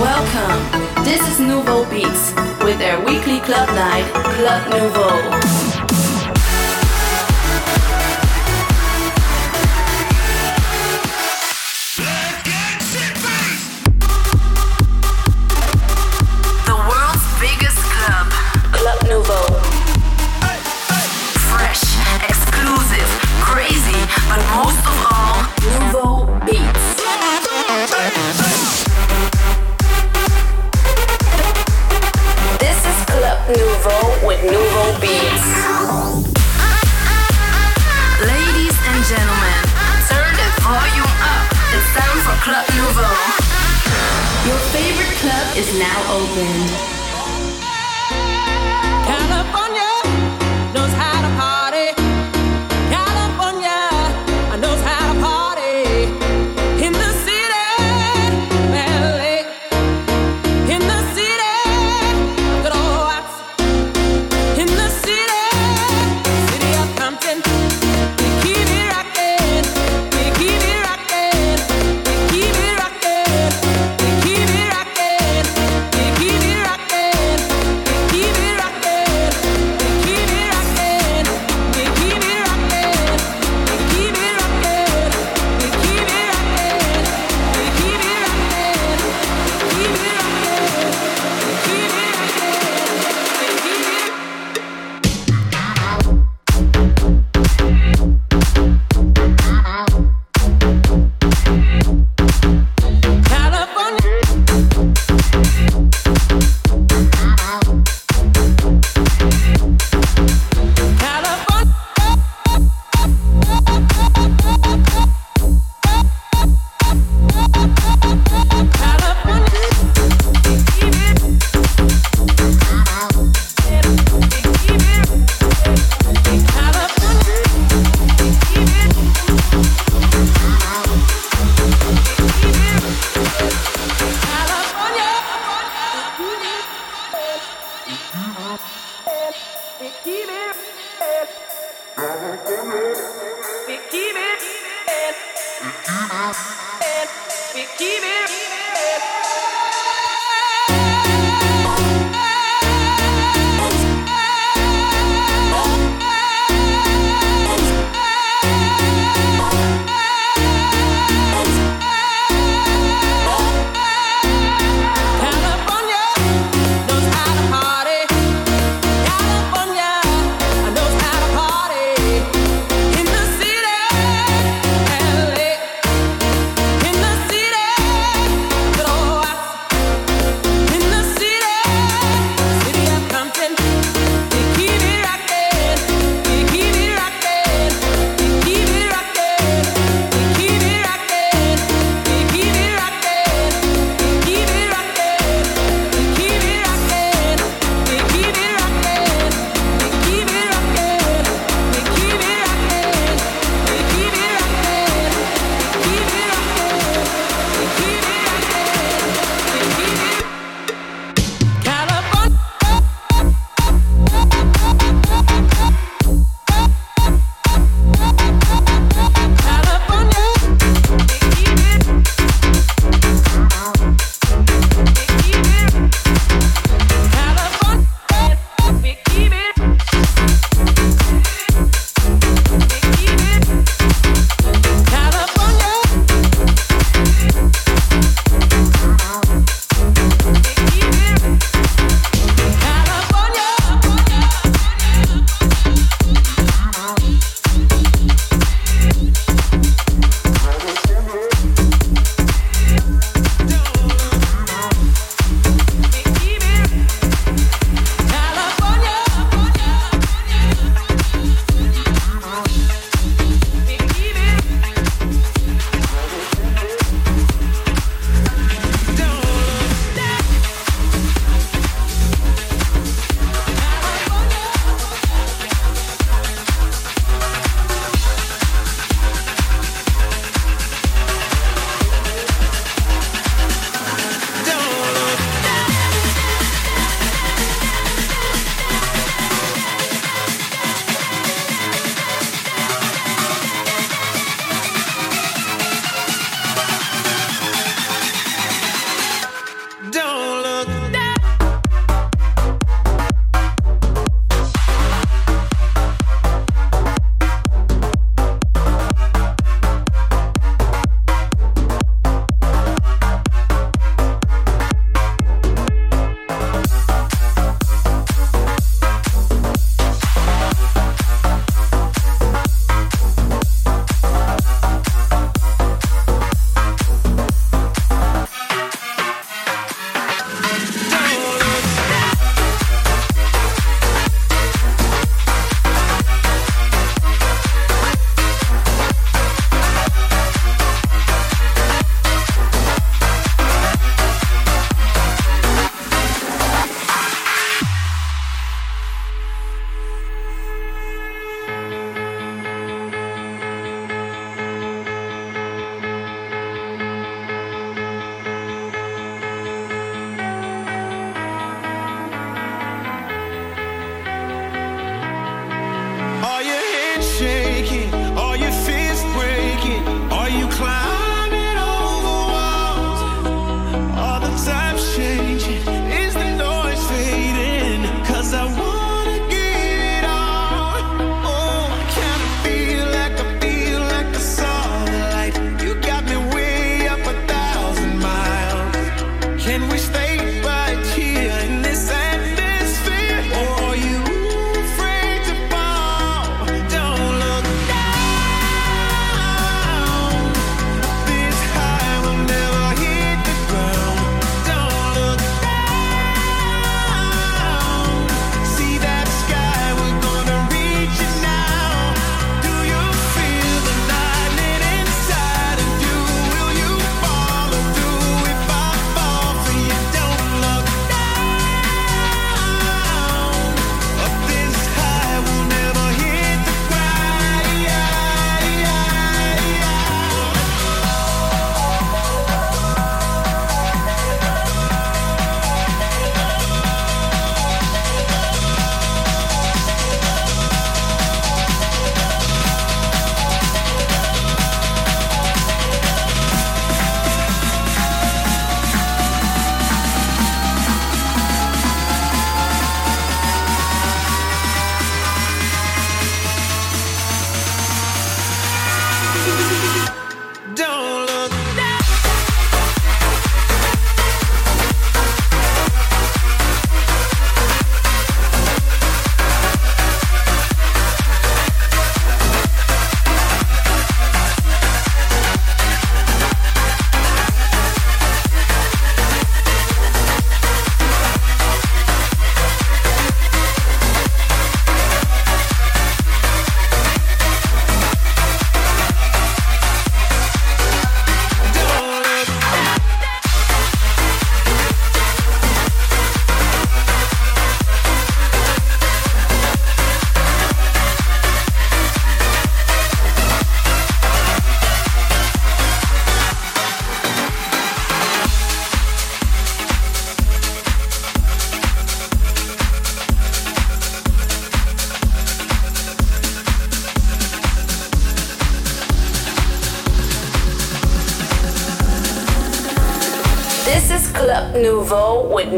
Welcome. This is Nouveau Beats with their weekly club night, Club Nouveau.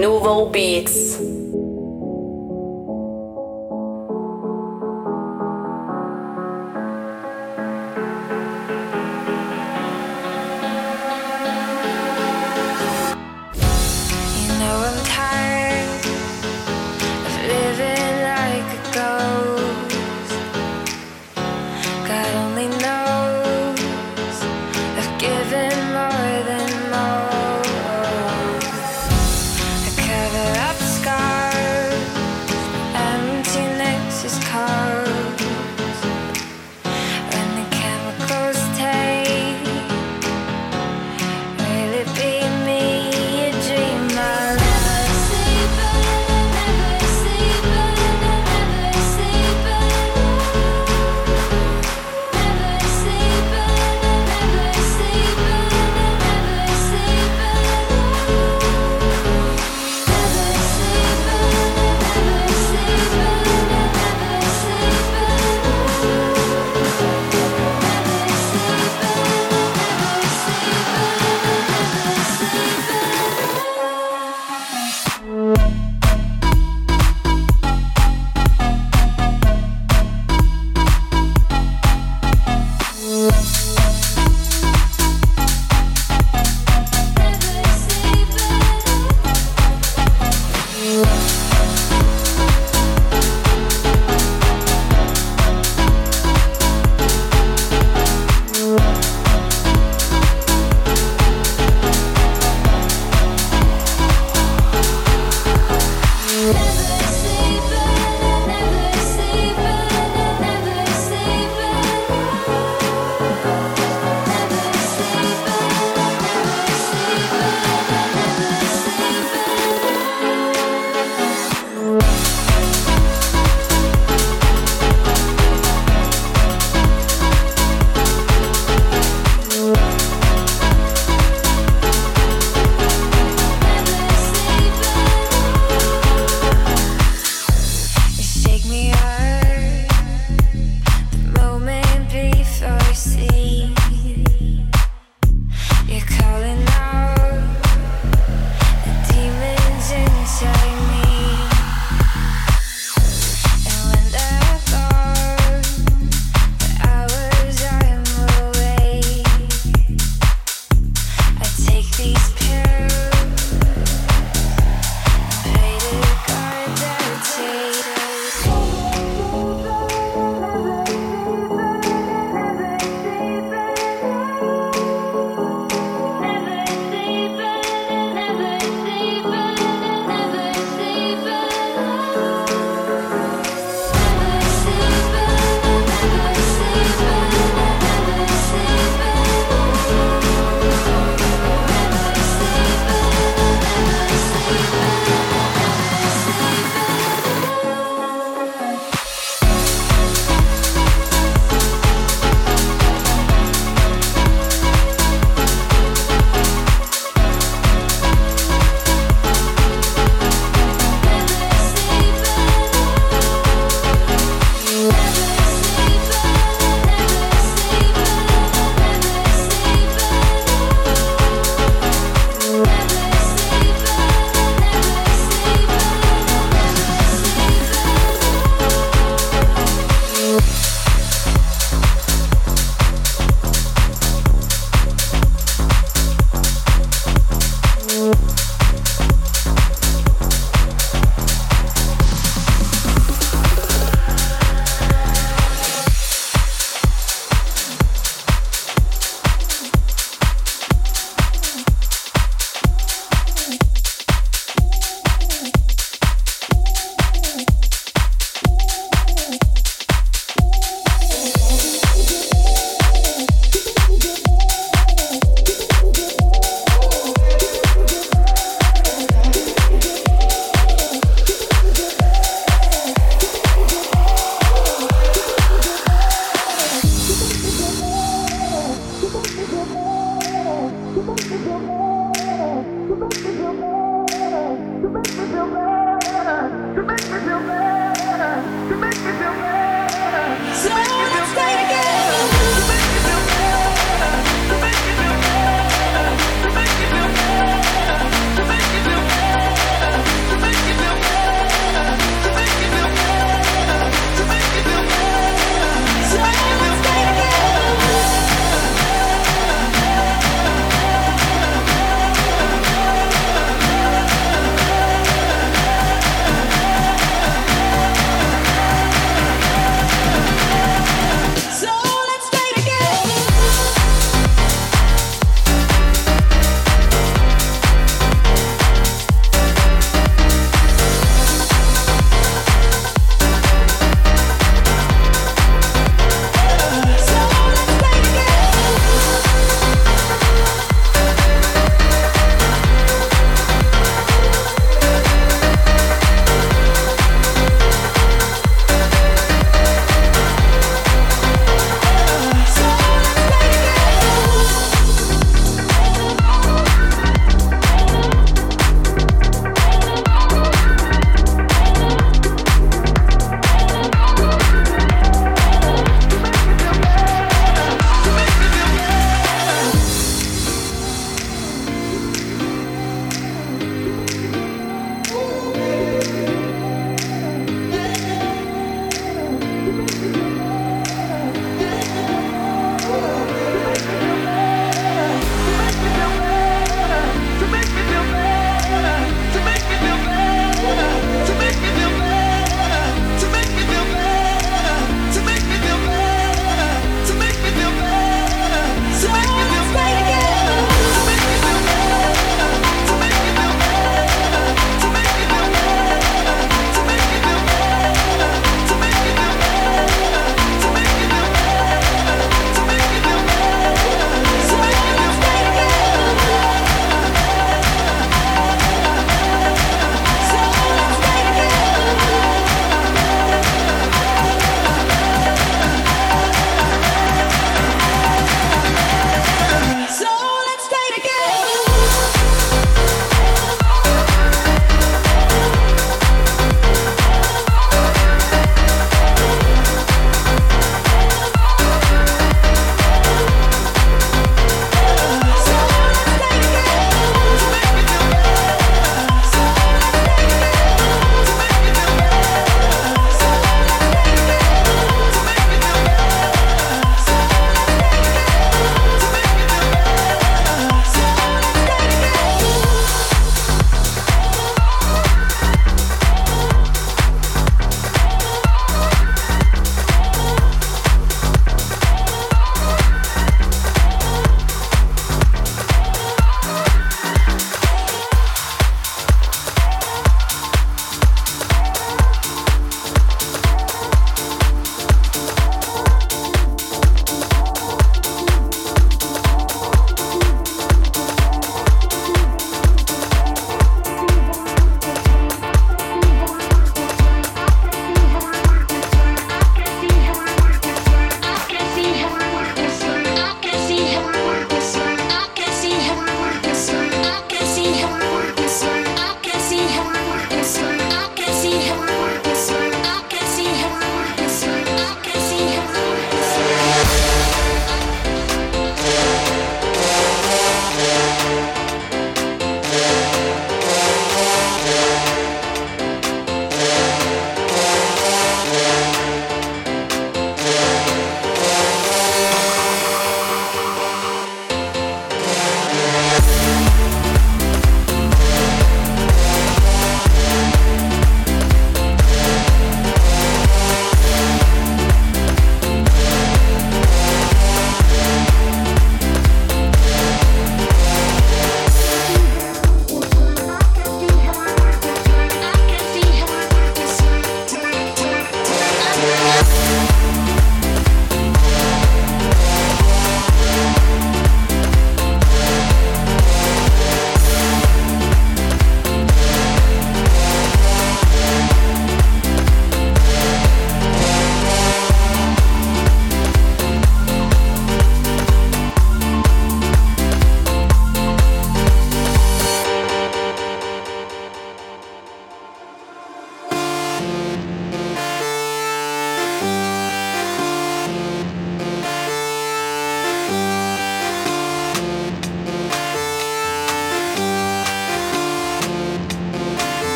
Nouveau Beats.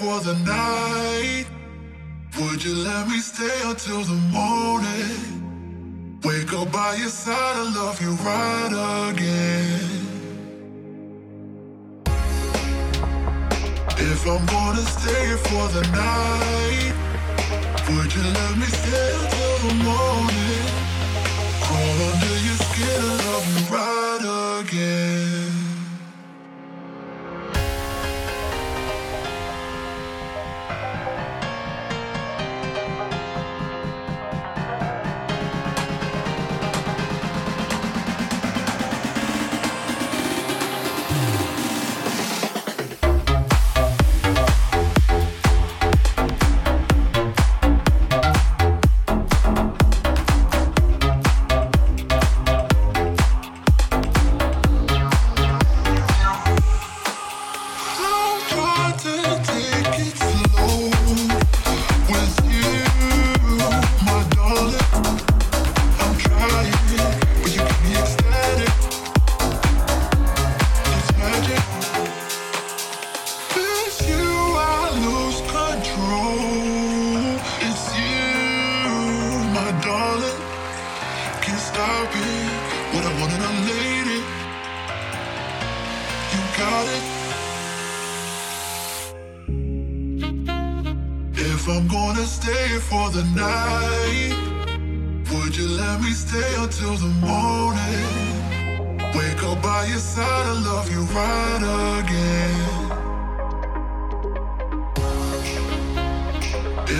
for the night. Would you let me stay until the falling. Can't stop it. What I wanted, I made it. You got it. If I'm gonna stay for the night, would you let me stay until the morning? Wake up by your side, I love you right again.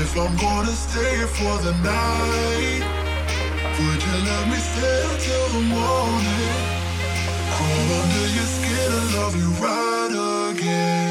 If I'm gonna stay for the night would you let me stay until the morning? Crawl under your skin and love you right again.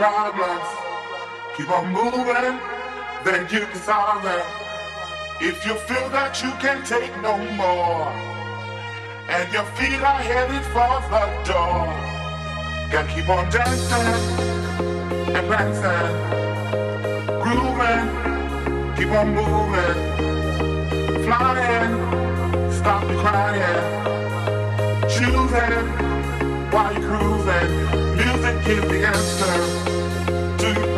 problems. Keep on moving, then you can solve them. If you feel that you can take no more, and your feet are headed for the door, can keep on dancing and dancing, grooving, keep on moving, flying, stop the crying, choosing while you're cruising. Music is the answer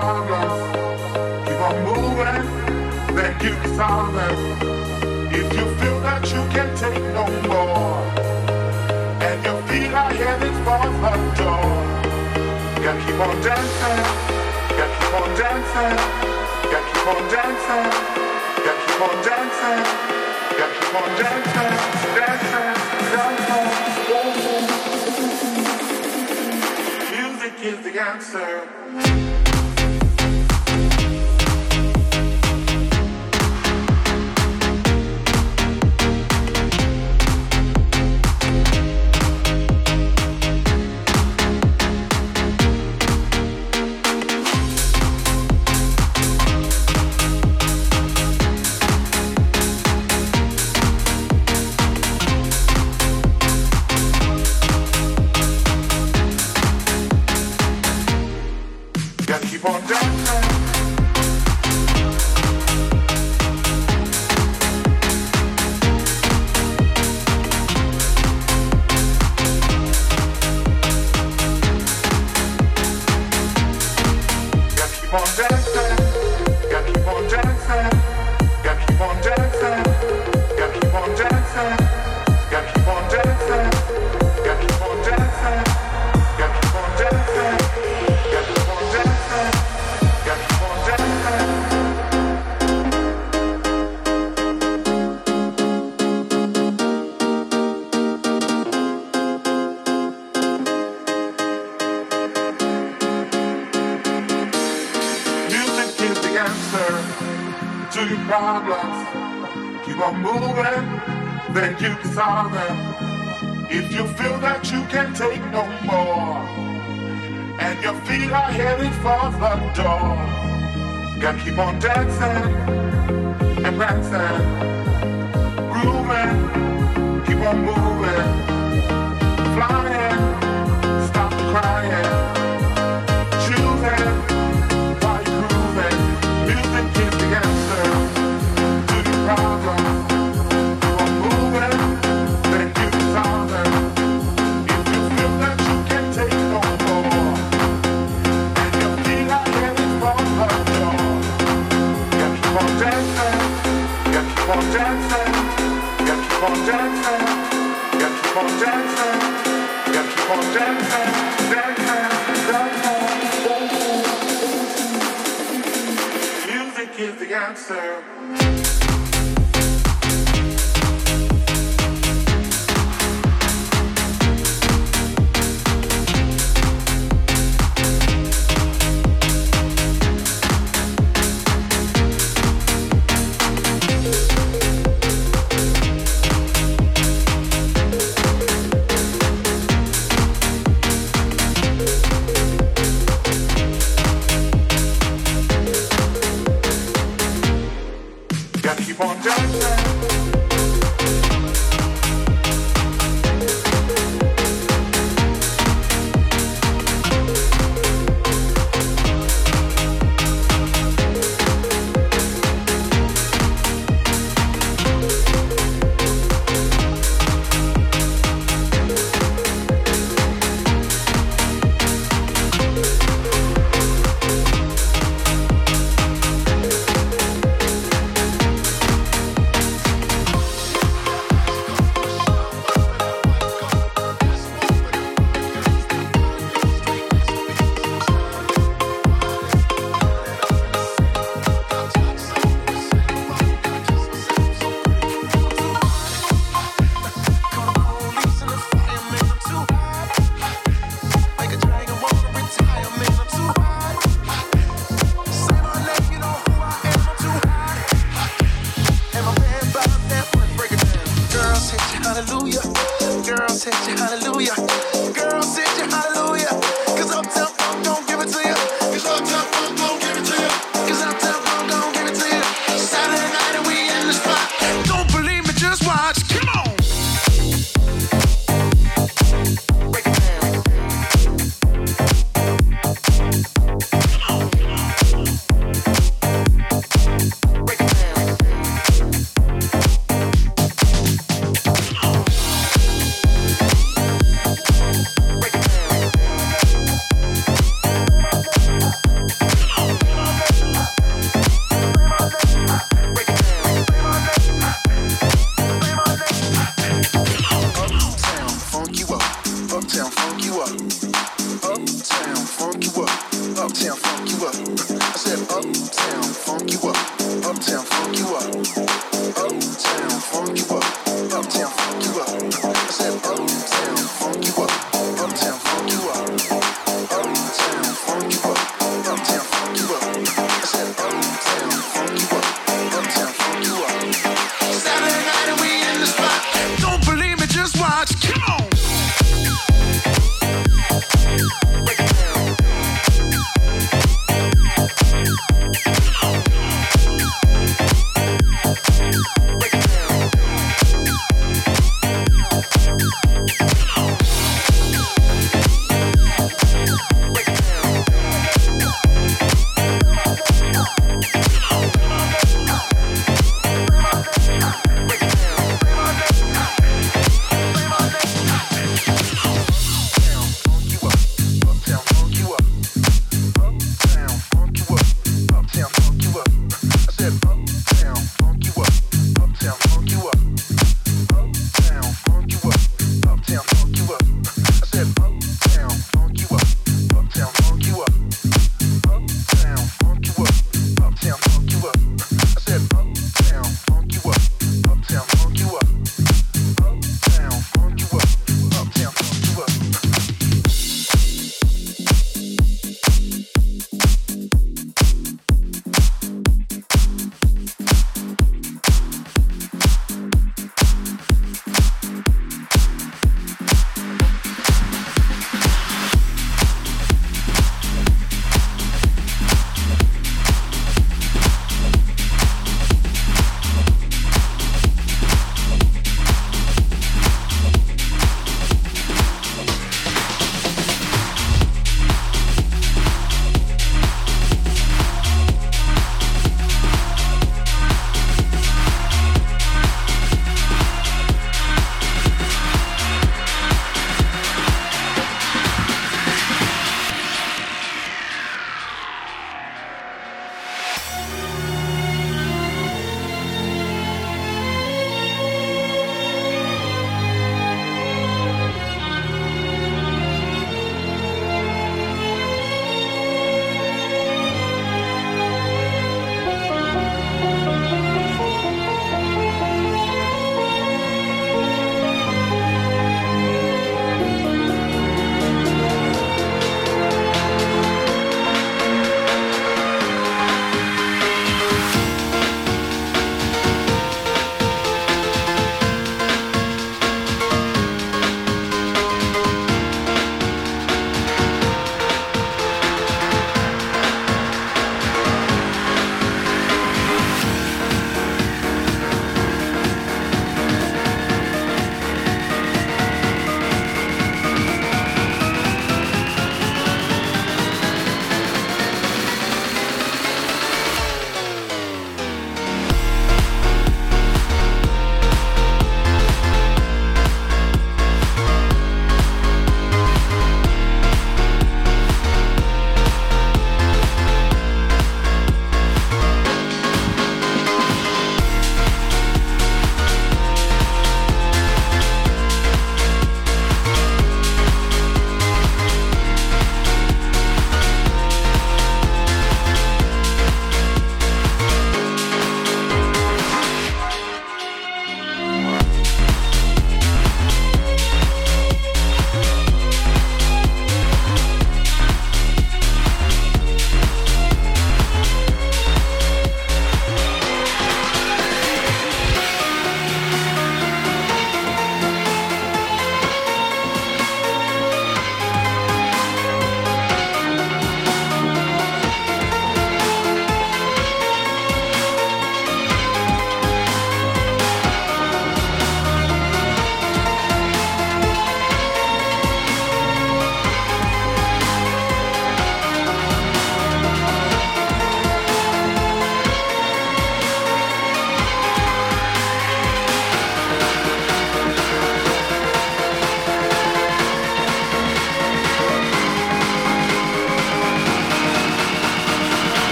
problems. Keep on moving, then you solve them. If you feel that you can take no more, and your feet are headed for the door, gotta keep on dancing, gotta keep on dancing, gotta keep on dancing, gotta keep on dancing, gotta keep on dancing, dancing, dancing, dancing. Music is the answer.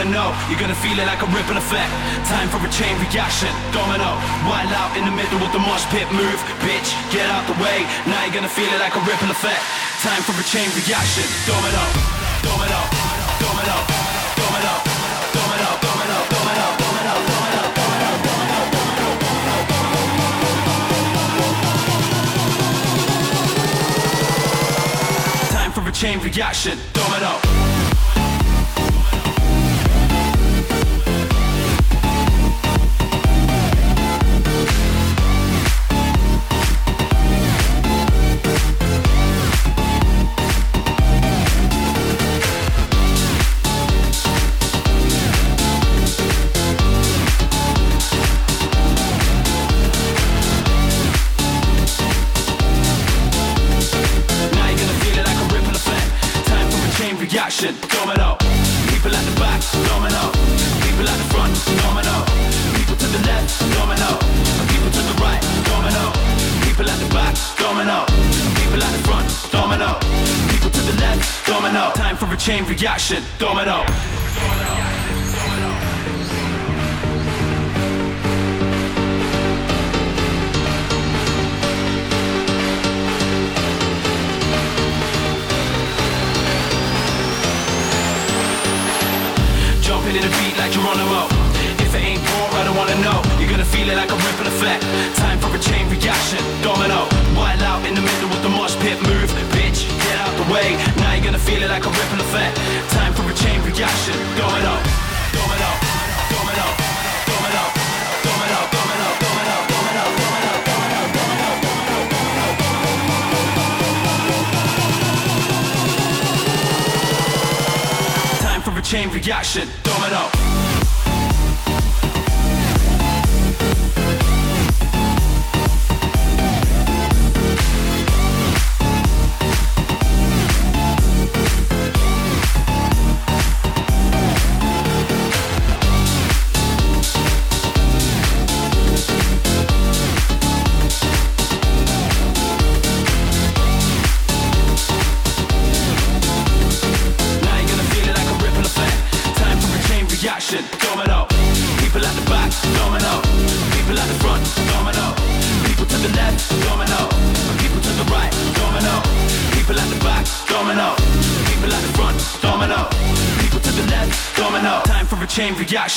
wanna know. You're gonna feel it like a ripple effect. Time for a chain reaction. Domino. Wild out in the middle with the mosh pit move. Bitch, get out the way. Now you're gonna feel it like a ripple effect. Time for a chain reaction. Domino. Domino. Domino. Domino. Domino. Domino. Domino. Domino. Domino. Domino Time for a chain reaction. Domino.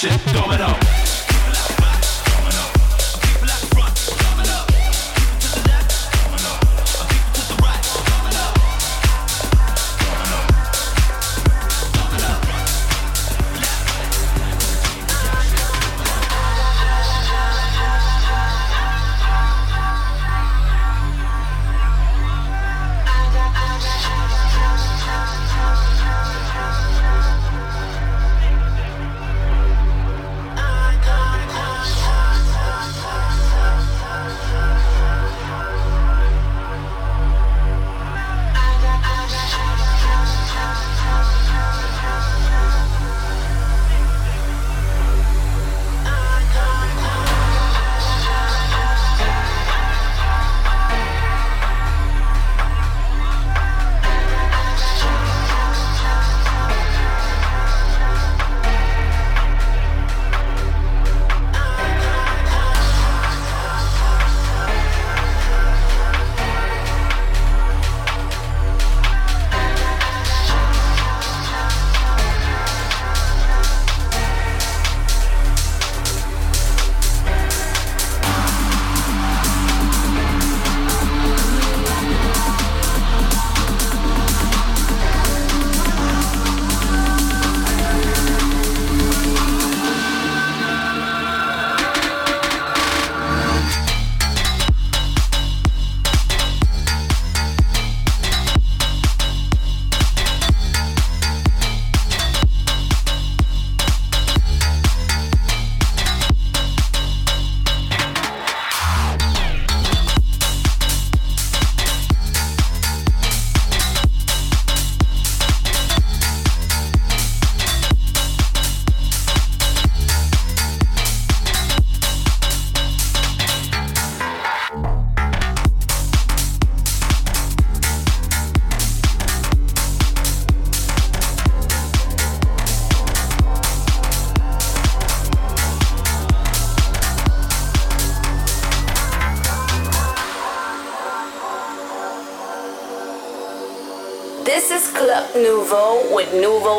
shit.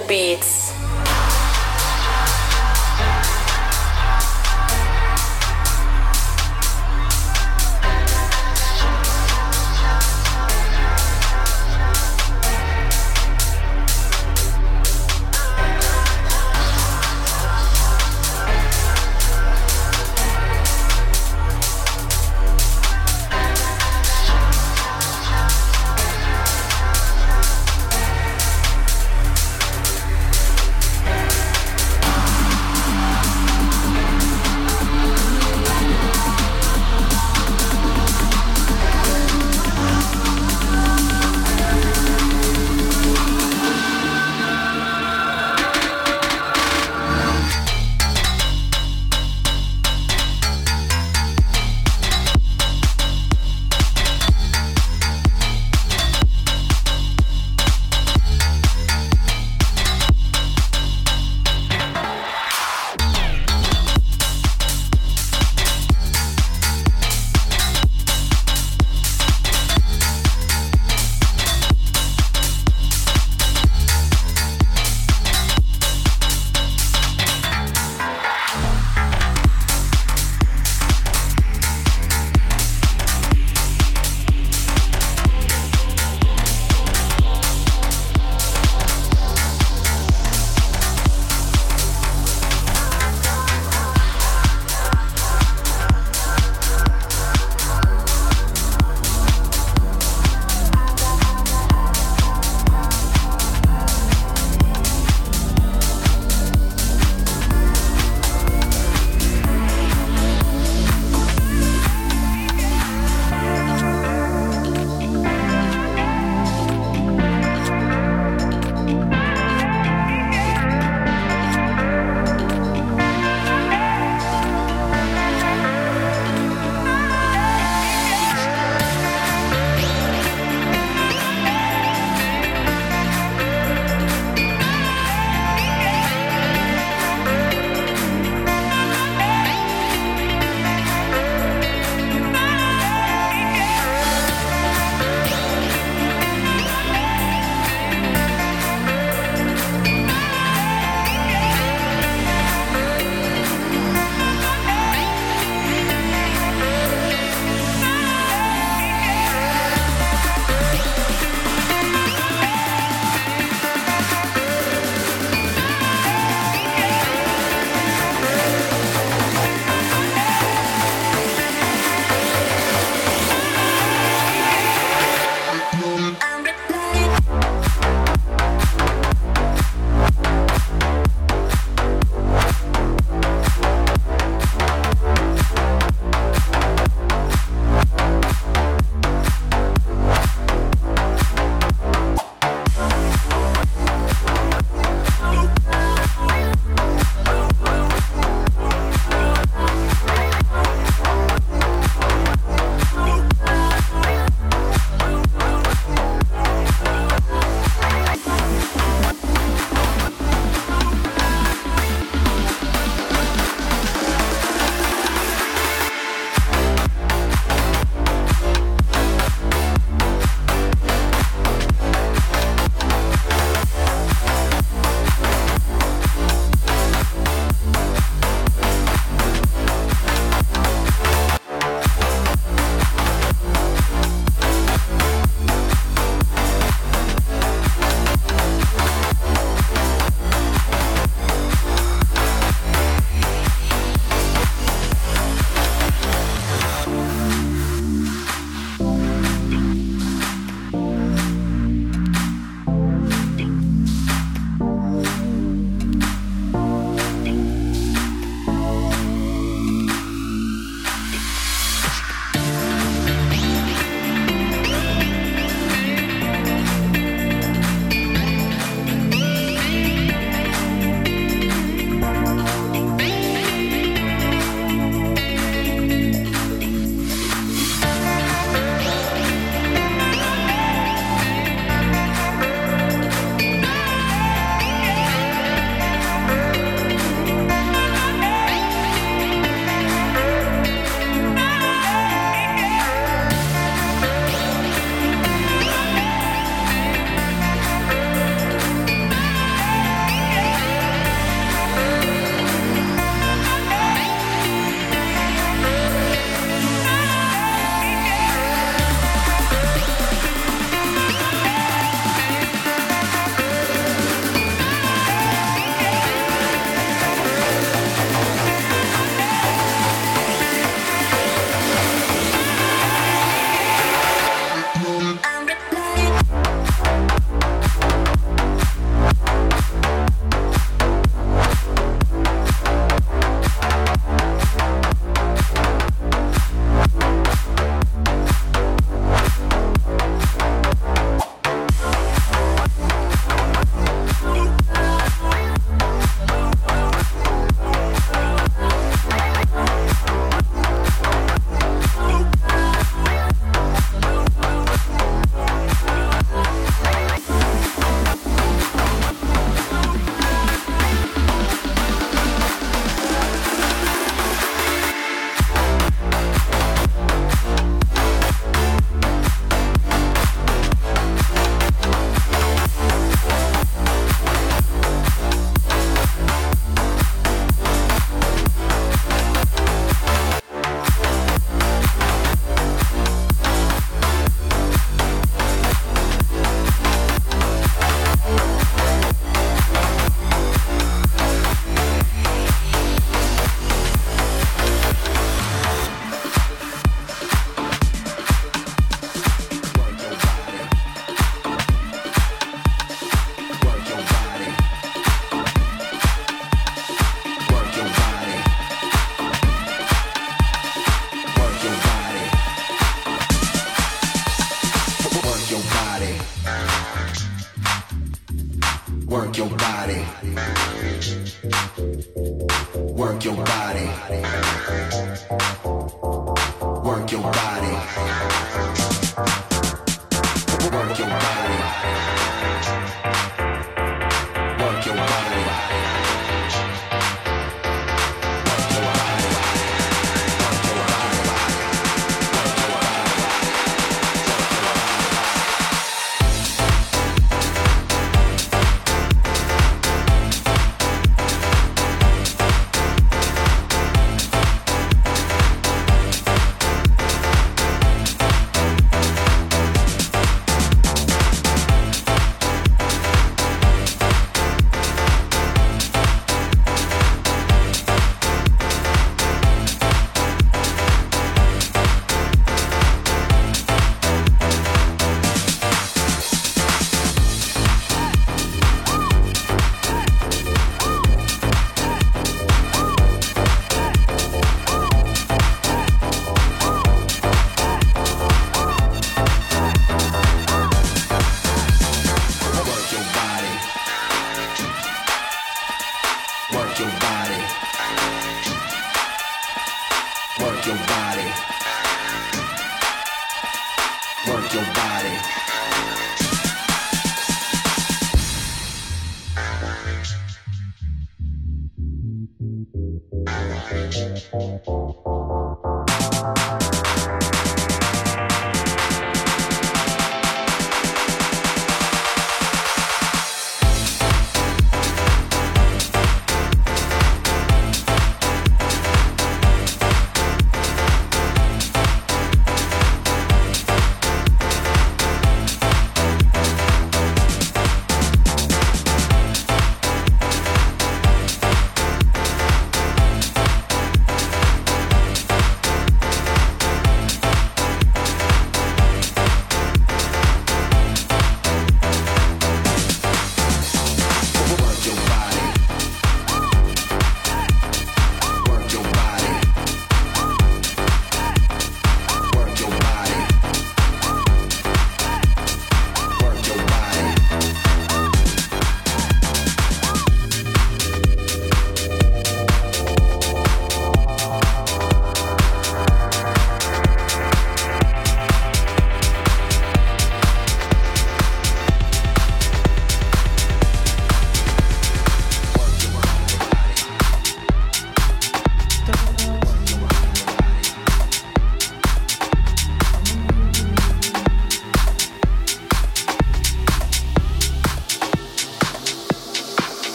With Nouveau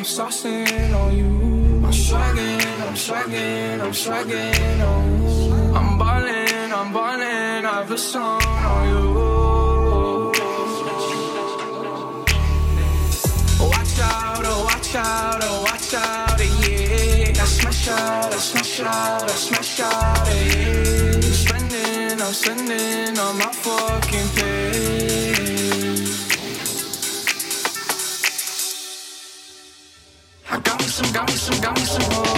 I'm saucing on you. I'm swagging, I'm swagging, I'm swagging on you. I'm ballin', I'm ballin', I've a song on you. Watch out, oh, watch out, oh, watch out, yeah. I smash out, I smash out, I smash out, yeah. I'm spending, I'm spending on my fucking pay. got me.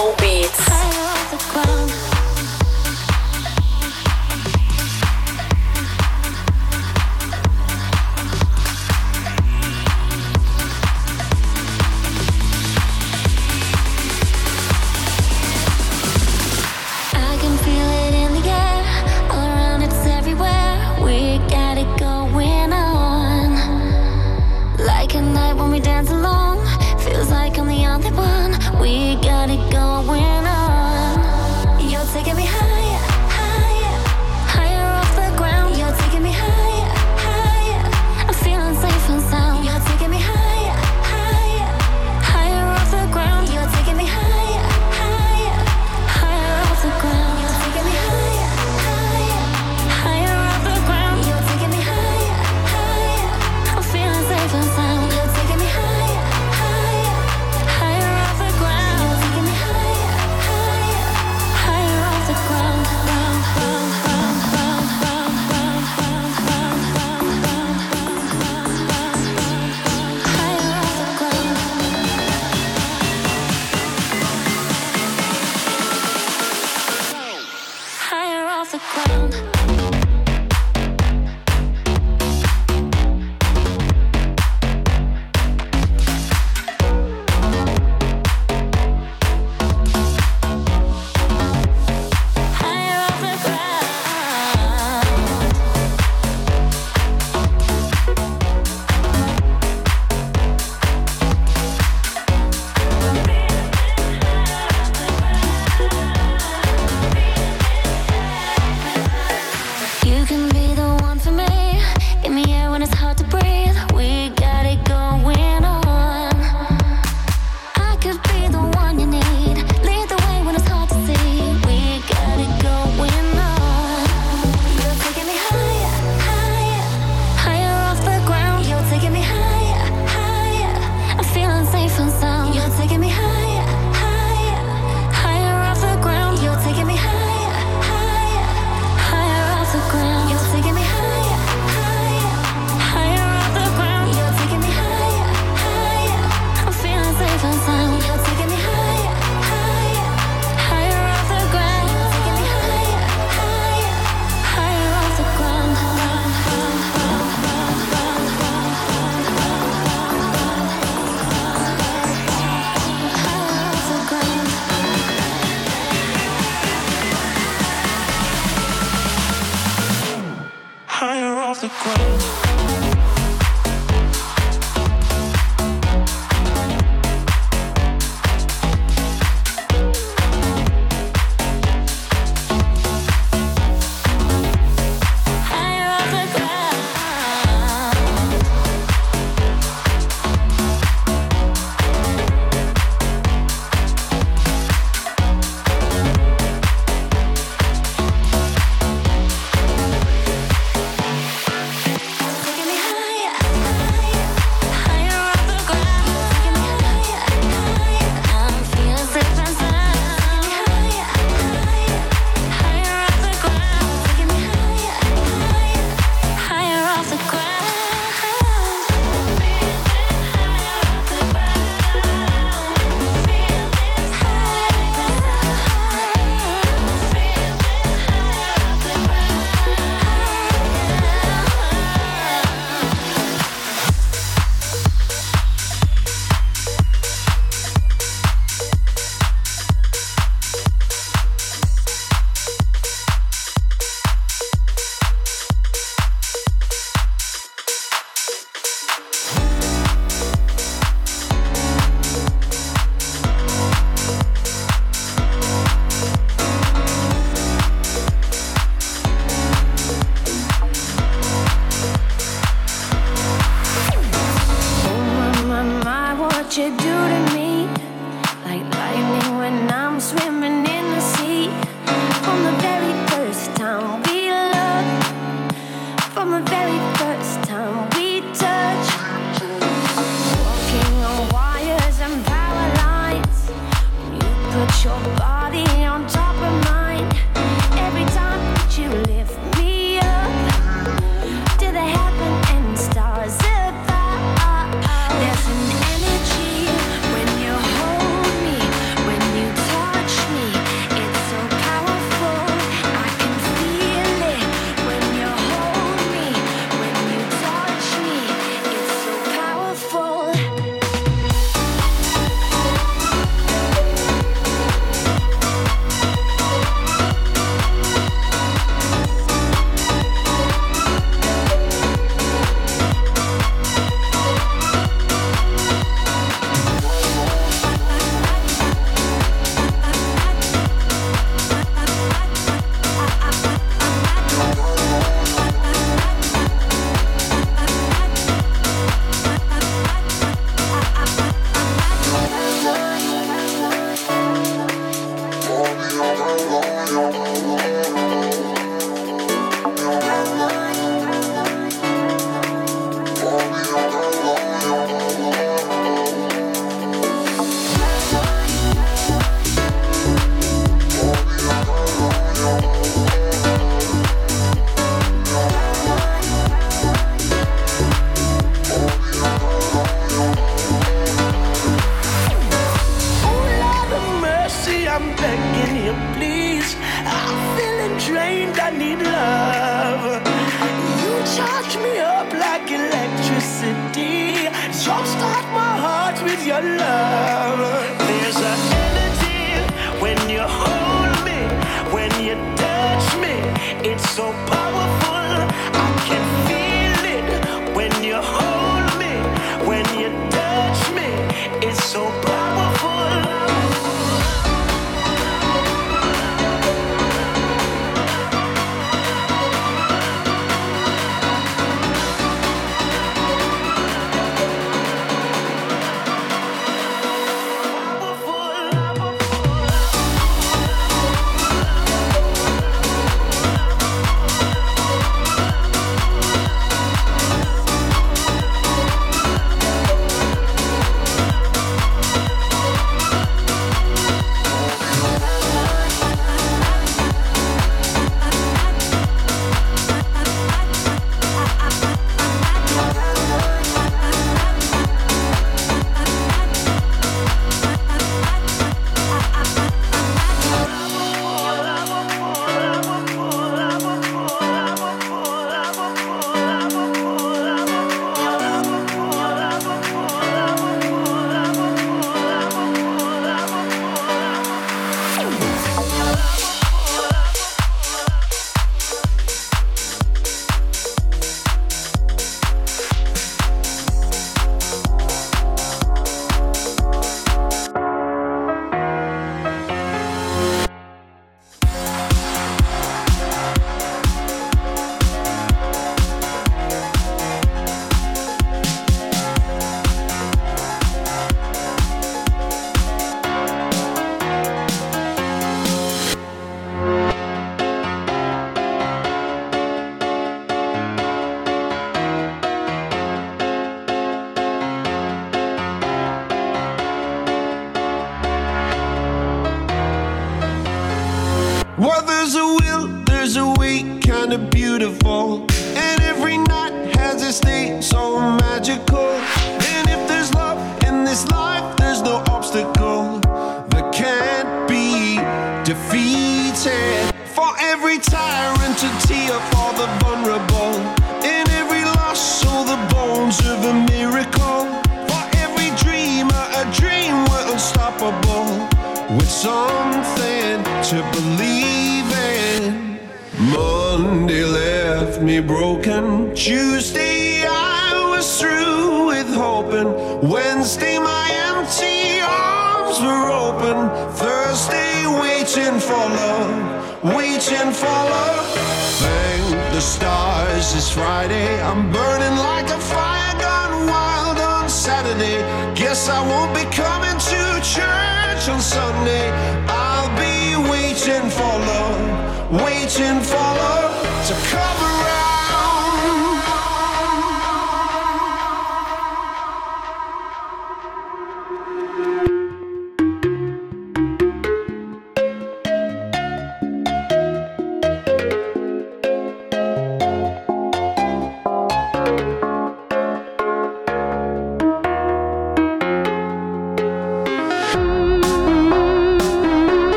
soul beats.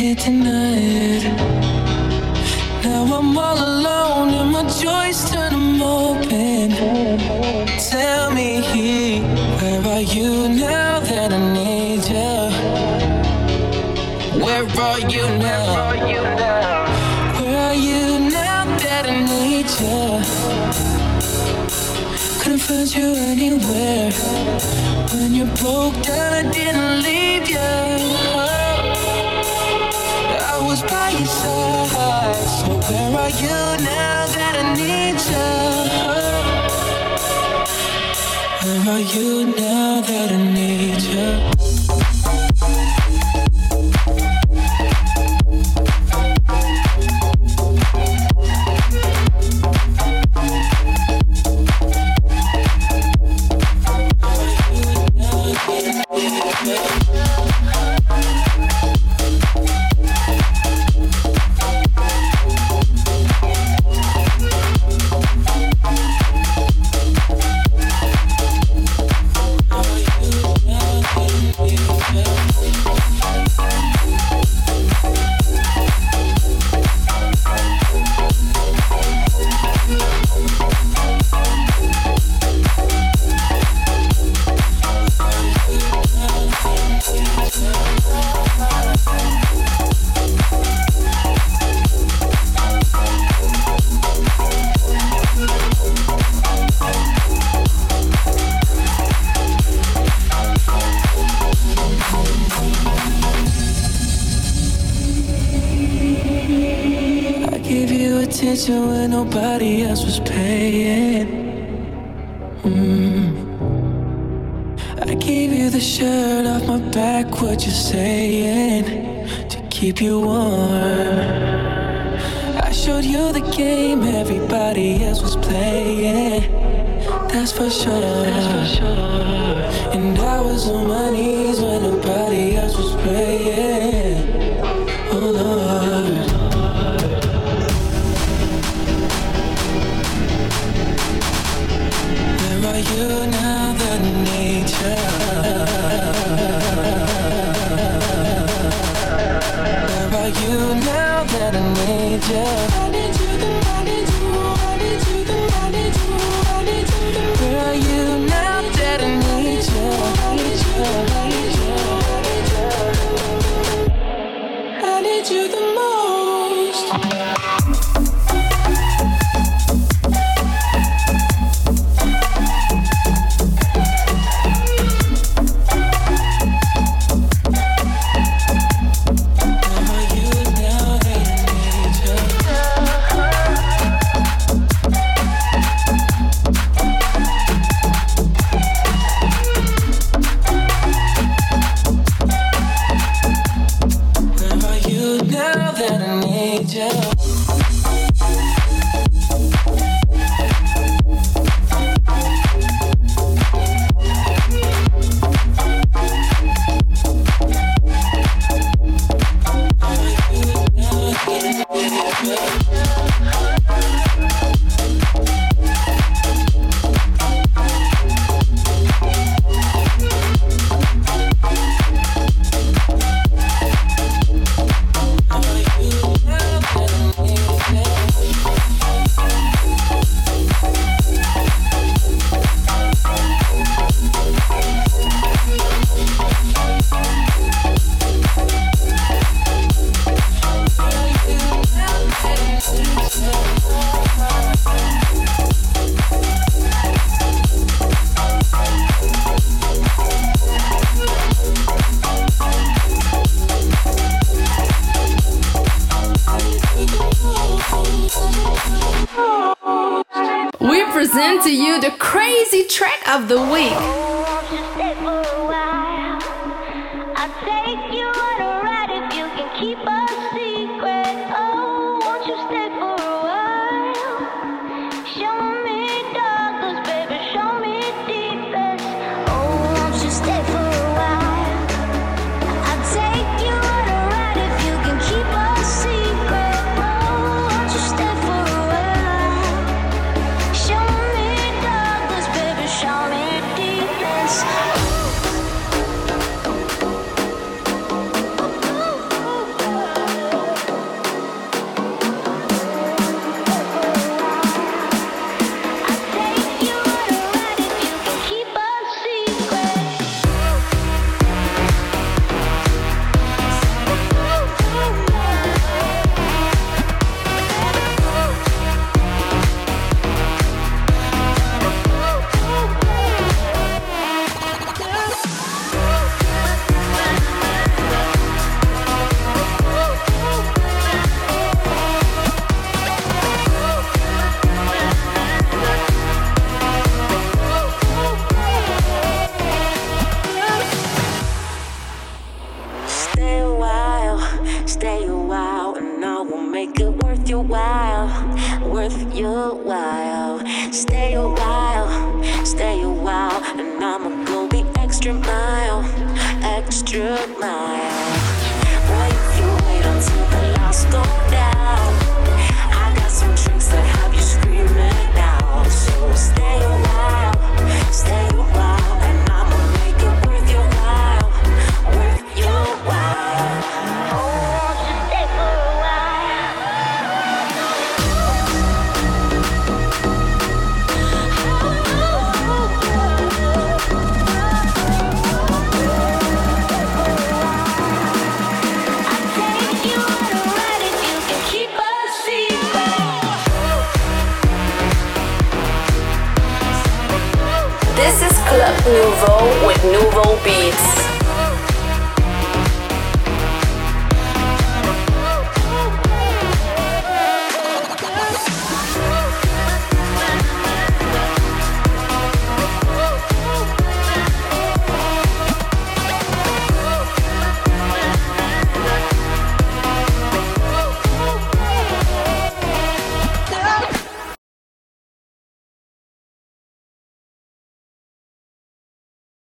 Deny it. Now I'm all alone and my joys turn them open. Tell me, where are you now that I need you? Where are you now? Where are you now that I need you? Couldn't find you anywhere. When you broke down, I didn't leave you. Are you now that I need you?